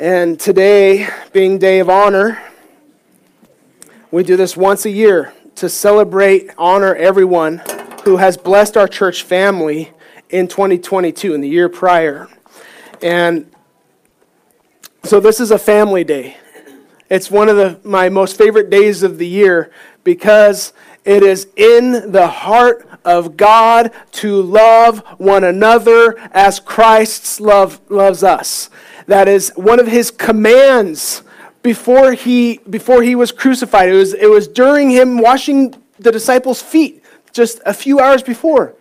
And today, being Day of Honor, we do this once a year to celebrate, honor everyone who has blessed our church family in 2022, in the year prior. And so this is a family day. It's one of the, my most favorite days of the year because it is in the heart of God to love one another as Christ's love loves us. That is one of his commands before he, before he was crucified. It was, it was during him washing the disciples' feet just a few hours before.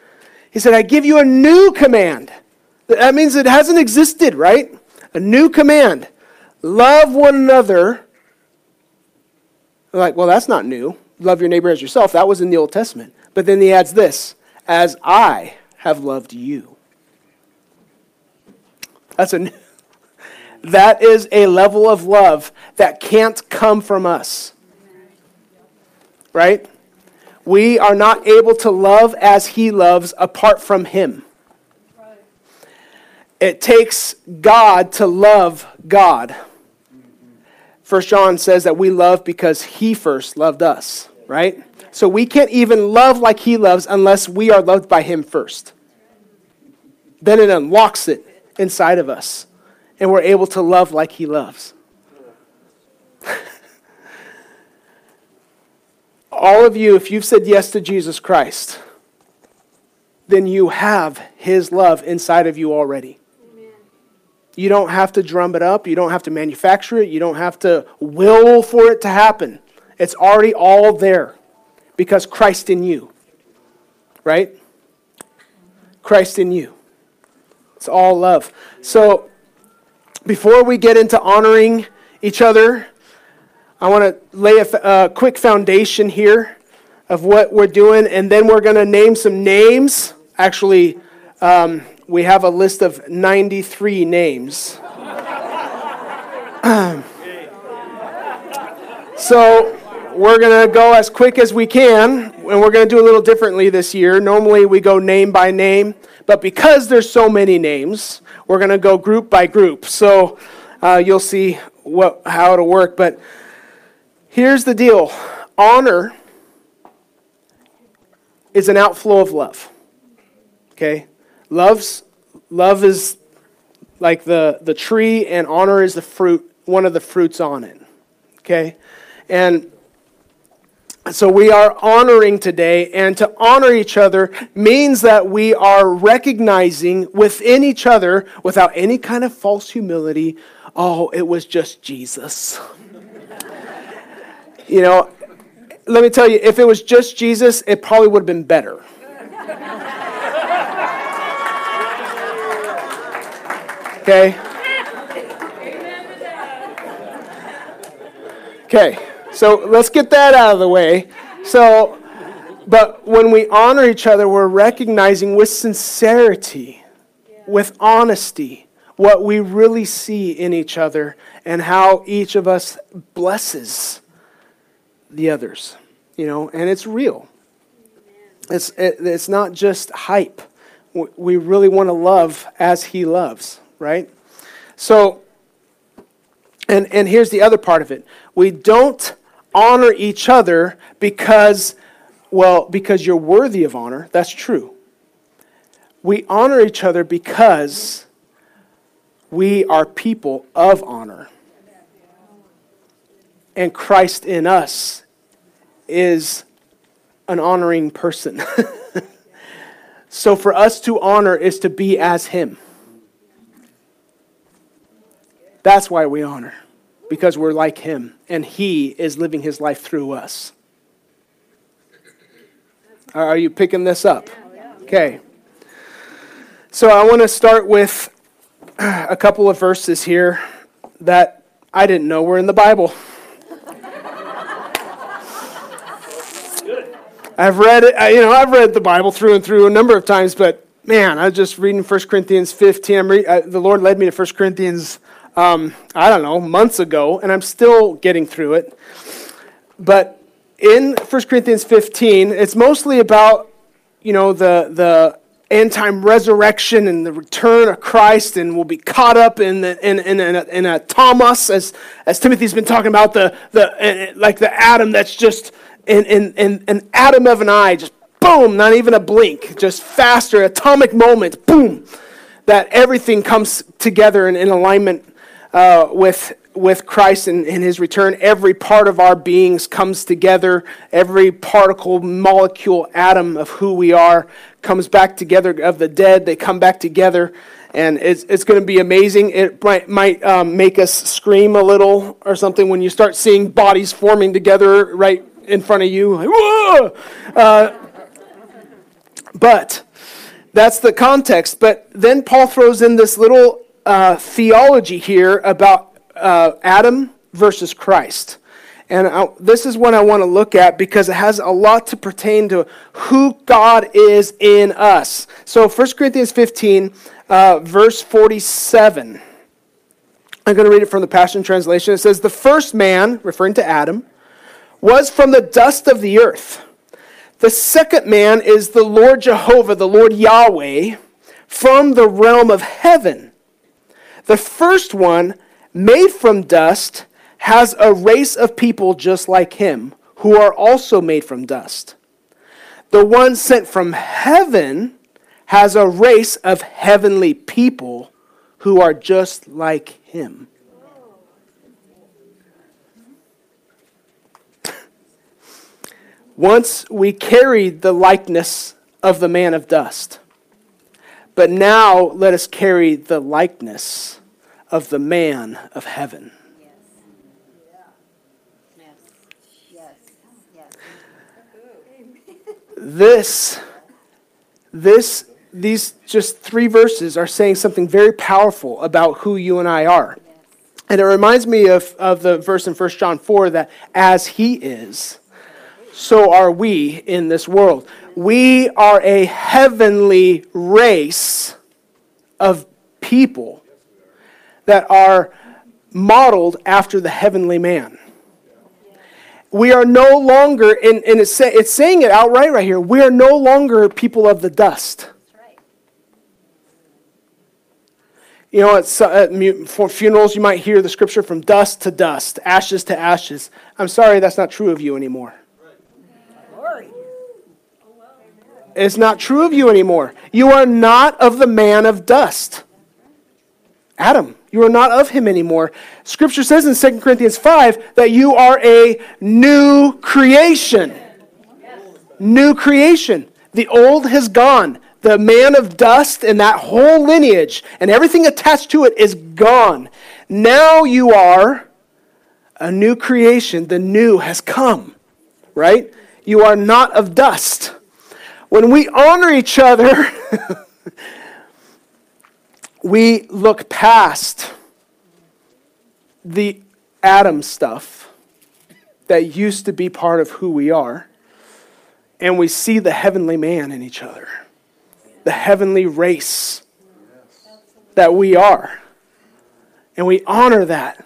He said, I give you a new command. That means it hasn't existed, right? A new command. Love one another. like, well, that's not new. Love your neighbor as yourself. That was in the Old Testament. But then he adds this as I have loved you. That's a that is a level of love that can't come from us. Right? We are not able to love as he loves apart from him. It takes God to love God. First John says that we love because he first loved us, right? So we can't even love like he loves unless we are loved by him first. Then it unlocks it inside of us and we're able to love like he loves. All of you, if you've said yes to Jesus Christ, then you have his love inside of you already. Amen. You don't have to drum it up. You don't have to manufacture it. You don't have to will for it to happen. It's already all there because Christ in you. Right? Christ in you. It's all love. So before we get into honoring each other, I want to lay a, quick foundation here of what we're doing, and then we're going to name some names. Actually, um, we have a list of 93 names. so we're going to go as quick as we can, and we're going to do a little differently this year. Normally, we go name by name, but because there's so many names, we're going to go group by group. So uh, you'll see what, how it'll work. But here's the deal honor is an outflow of love. Okay? Love's, love is like the, the tree, and honor is the fruit, one of the fruits on it. Okay? And so we are honoring today, and to honor each other means that we are recognizing within each other, without any kind of false humility, oh, it was just Jesus. you know, let me tell you, if it was just Jesus, it probably would have been better. Okay? Okay. So let's get that out of the way. So, but when we honor each other, we're recognizing with sincerity, with honesty, what we really see in each other and how each of us blesses the others. You know, and it's real. It's, it, it's not just hype. We really want to love as He loves, right? So, and, and here's the other part of it we don't honor each other because, well, because you're worthy of honor. That's true. We honor each other because we are people of honor. And Christ in us is an honoring person. so for us to honor is to be as Him. That's why we honor because we're like him and he is living his life through us. Are you picking this up? Okay. So I want to start with a couple of verses here that I didn't know were in the Bible. I've read it, you know, I've read the Bible through and through a number of times, but man, I was just reading 1 Corinthians 15. Re- uh, the Lord led me to 1 Corinthians um, I don't know, months ago, and I'm still getting through it. But in 1 Corinthians 15, it's mostly about, you know, the, the end time resurrection and the return of Christ, and we'll be caught up in, the, in, in, in, a, in atomos, as, as Timothy's been talking about, the, the, like the atom that's just in, in, in an atom of an eye, just boom, not even a blink, just faster, atomic moment, boom, that everything comes together in, in alignment uh, with, with Christ and, and his return. Every part of our beings comes together. Every particle, molecule, atom of who we are comes back together. Of the dead, they come back together. And it's, it's going to be amazing. It might, might um, make us scream a little or something when you start seeing bodies forming together right in front of you. Like, Whoa! Uh, but that's the context. But then Paul throws in this little uh, theology here about uh, Adam versus Christ. And I, this is what I want to look at because it has a lot to pertain to who God is in us. So 1 Corinthians 15, uh, verse 47. I'm going to read it from the Passion Translation. It says, The first man, referring to Adam, was from the dust of the earth. The second man is the Lord Jehovah, the Lord Yahweh, from the realm of heaven. The first one, made from dust, has a race of people just like him, who are also made from dust. The one sent from heaven has a race of heavenly people who are just like him. Once we carried the likeness of the man of dust, but now let us carry the likeness of the man of heaven. This, this, these just three verses are saying something very powerful about who you and I are. And it reminds me of, of the verse in 1 John 4 that as he is, so are we in this world. We are a heavenly race of people that are modeled after the heavenly man. We are no longer, and, and it's, say, it's saying it outright right here, we are no longer people of the dust. You know, uh, at, at for funerals, you might hear the scripture from dust to dust, ashes to ashes. I'm sorry, that's not true of you anymore. It's not true of you anymore. You are not of the man of dust. Adam, you are not of him anymore. Scripture says in 2 Corinthians 5 that you are a new creation. New creation. The old has gone. The man of dust and that whole lineage and everything attached to it is gone. Now you are a new creation. The new has come, right? You are not of dust. When we honor each other, we look past the Adam stuff that used to be part of who we are, and we see the heavenly man in each other, the heavenly race that we are. And we honor that.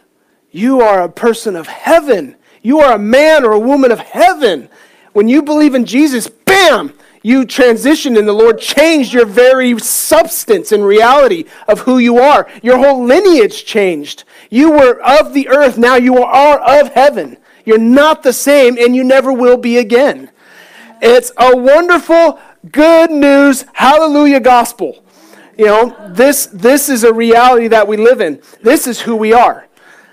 You are a person of heaven. You are a man or a woman of heaven. When you believe in Jesus, bam, you transitioned and the Lord changed your very substance and reality of who you are. Your whole lineage changed. You were of the earth, now you are of heaven. You're not the same and you never will be again. It's a wonderful, good news, hallelujah gospel. You know, this, this is a reality that we live in. This is who we are.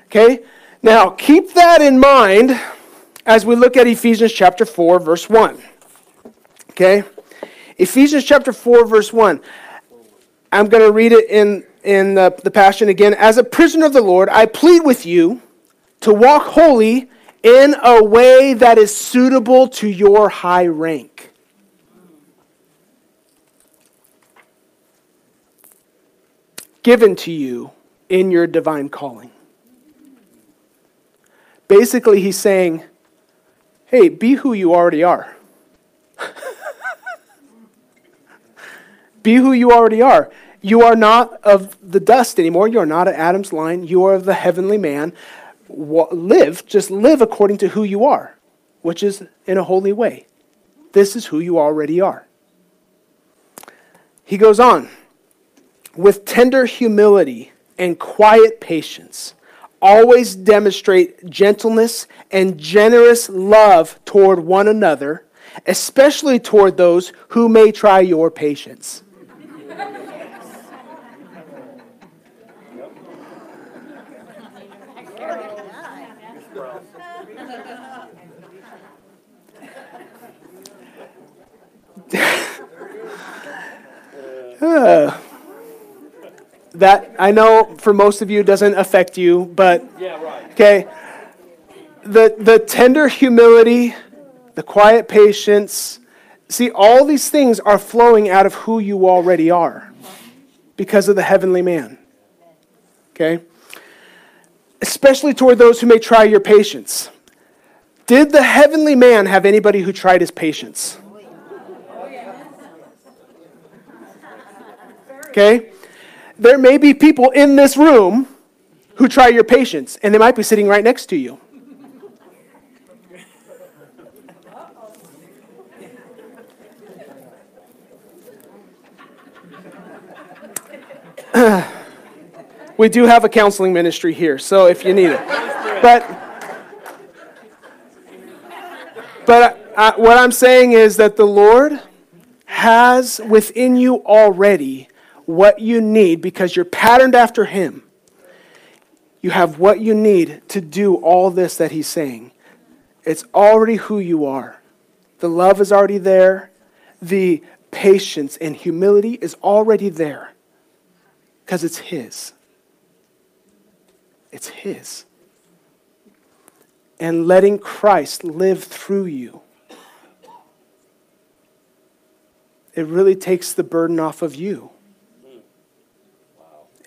Okay? Now, keep that in mind as we look at Ephesians chapter 4, verse 1. Okay? Ephesians chapter 4, verse 1. I'm going to read it in, in the, the Passion again. As a prisoner of the Lord, I plead with you to walk holy in a way that is suitable to your high rank. Given to you in your divine calling. Basically, he's saying, hey, be who you already are. Be who you already are. You are not of the dust anymore. You are not of Adam's line. You are of the heavenly man. Live, just live according to who you are, which is in a holy way. This is who you already are. he goes on with tender humility and quiet patience. Always demonstrate gentleness and generous love toward one another, especially toward those who may try your patience. Uh, that I know for most of you doesn't affect you, but Yeah, right. okay. The the tender humility, the quiet patience, see all these things are flowing out of who you already are because of the heavenly man. Okay? Especially toward those who may try your patience. Did the heavenly man have anybody who tried his patience? Okay? There may be people in this room who try your patience, and they might be sitting right next to you. we do have a counseling ministry here, so if you need it. But, but uh, what I'm saying is that the Lord has within you already what you need because you're patterned after Him. You have what you need to do all this that He's saying. It's already who you are. The love is already there. The patience and humility is already there because it's His. It's His. And letting Christ live through you. It really takes the burden off of you.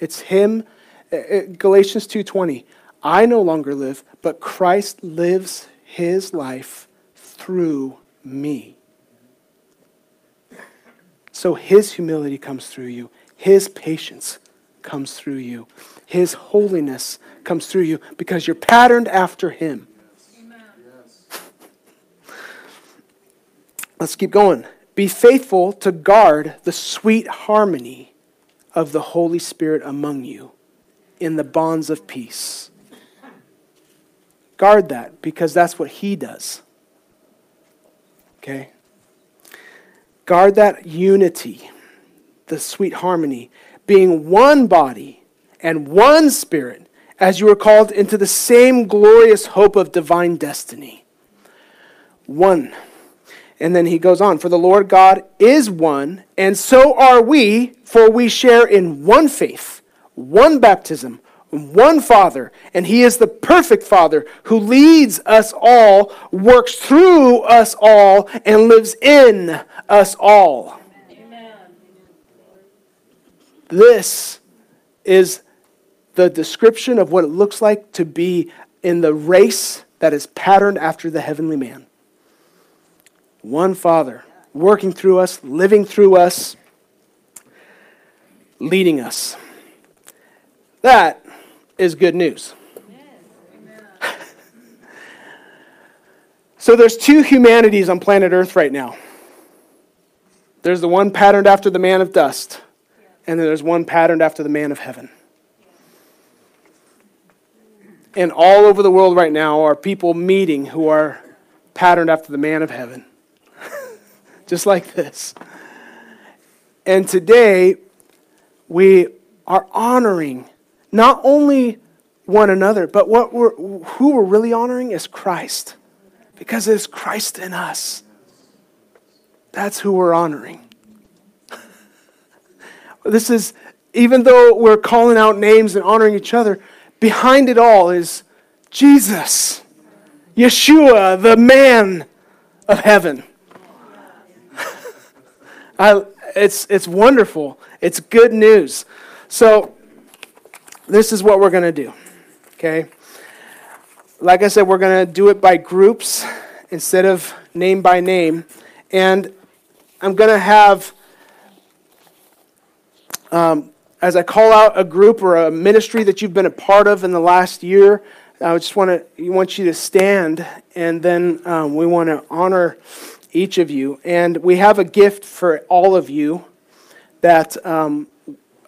It's him uh, uh, Galatians 2:20 I no longer live but Christ lives his life through me. So his humility comes through you. His patience comes through you. His holiness comes through you because you're patterned after him. Let's keep going. Be faithful to guard the sweet harmony of the Holy Spirit among you in the bonds of peace. Guard that because that's what He does. Okay? Guard that unity, the sweet harmony, being one body and one spirit as you are called into the same glorious hope of divine destiny. One. And then he goes on, For the Lord God is one, and so are we, for we share in one faith, one baptism, one Father, and he is the perfect Father who leads us all, works through us all, and lives in us all. Amen. This is the description of what it looks like to be in the race that is patterned after the heavenly man. One Father, working through us, living through us, leading us. That is good news. so there's two humanities on planet Earth right now. There's the one patterned after the man of dust, and then there's one patterned after the man of heaven. And all over the world right now are people meeting who are patterned after the man of heaven. Just like this. And today, we are honoring not only one another, but what we're, who we're really honoring is Christ. Because it's Christ in us. That's who we're honoring. this is, even though we're calling out names and honoring each other, behind it all is Jesus, Yeshua, the man of heaven. I, it's, it's wonderful. It's good news. So, this is what we're going to do. Okay? Like I said, we're going to do it by groups instead of name by name. And I'm going to have, um, as I call out a group or a ministry that you've been a part of in the last year, I just want to want you to stand, and then um, we want to honor each of you. And we have a gift for all of you that um,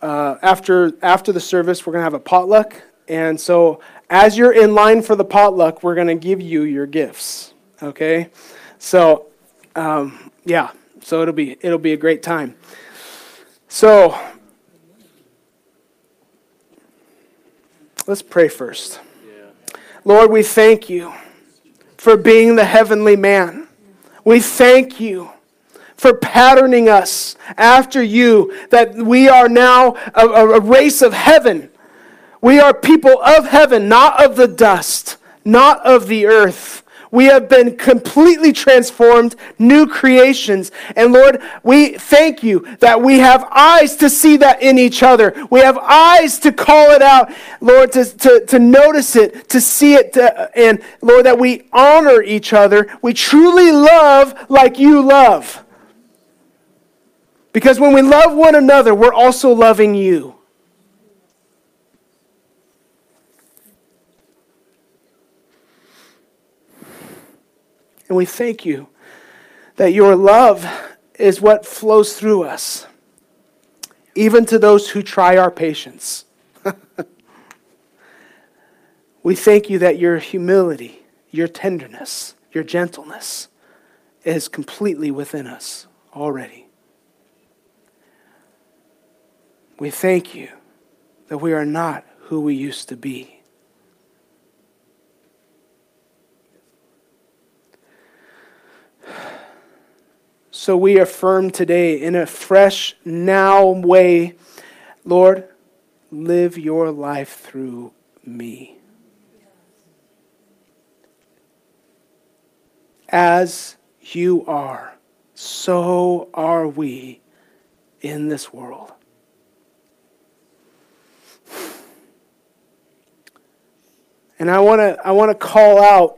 uh, after, after the service, we're going to have a potluck. And so, as you're in line for the potluck, we're going to give you your gifts. Okay? So, um, yeah. So it'll be it'll be a great time. So let's pray first. Lord, we thank you for being the heavenly man. We thank you for patterning us after you, that we are now a, a, race of heaven. We are people of heaven, not of the dust, not of the earth. We have been completely transformed, new creations. And Lord, we thank you that we have eyes to see that in each other. We have eyes to call it out, Lord, to, to, to notice it, to see it, to, and Lord, that we honor each other. We truly love like you love. Because when we love one another, we're also loving you. And we thank you that your love is what flows through us, even to those who try our patience. we thank you that your humility, your tenderness, your gentleness is completely within us already. We thank you that we are not who we used to be. So we affirm today in a fresh, now way, Lord, live your life through me. As you are, so are we in this world. And I want to I want to call out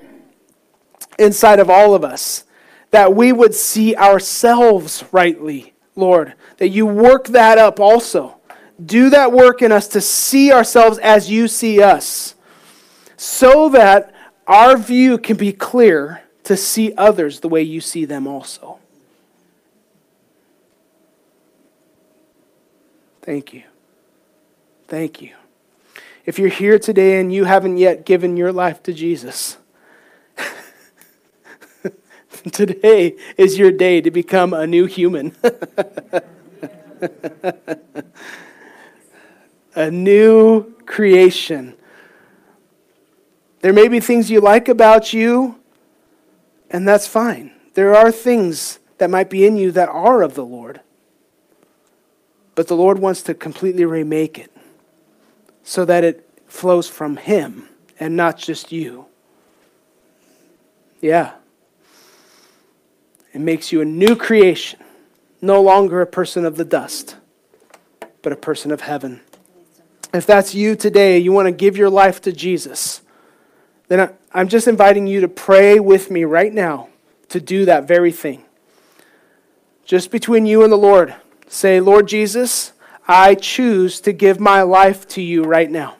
inside of all of us that we would see ourselves rightly, Lord, that you work that up also. Do that work in us to see ourselves as you see us, so that our view can be clear to see others the way you see them also. Thank you. Thank you. If you're here today and you haven't yet given your life to Jesus, Today is your day to become a new human. a new creation. There may be things you like about you, and that's fine. There are things that might be in you that are of the Lord. But the Lord wants to completely remake it so that it flows from Him and not just you. Yeah. It makes you a new creation, no longer a person of the dust, but a person of heaven. If that's you today, you want to give your life to Jesus, then I'm just inviting you to pray with me right now to do that very thing. Just between you and the Lord, say, Lord Jesus, I choose to give my life to you right now.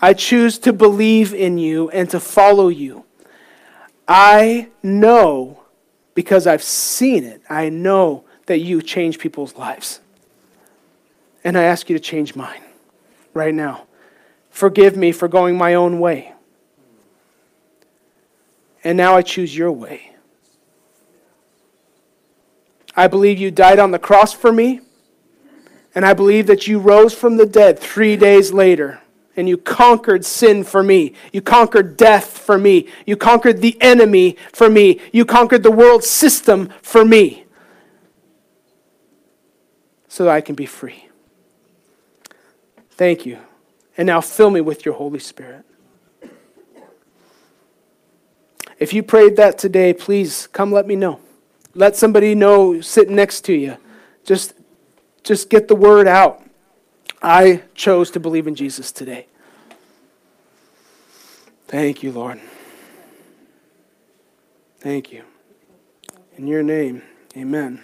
I choose to believe in you and to follow you. I know because I've seen it. I know that you change people's lives. And I ask you to change mine right now. Forgive me for going my own way. And now I choose your way. I believe you died on the cross for me, and I believe that you rose from the dead three days later and you conquered sin for me. You conquered death for me. You conquered the enemy for me. You conquered the world system for me. So that I can be free. Thank you. And now fill me with your Holy Spirit. If you prayed that today, please come let me know. Let somebody know sitting next to you. Just, just get the word out. I chose to believe in Jesus today. Thank you, Lord. Thank you. In your name, amen.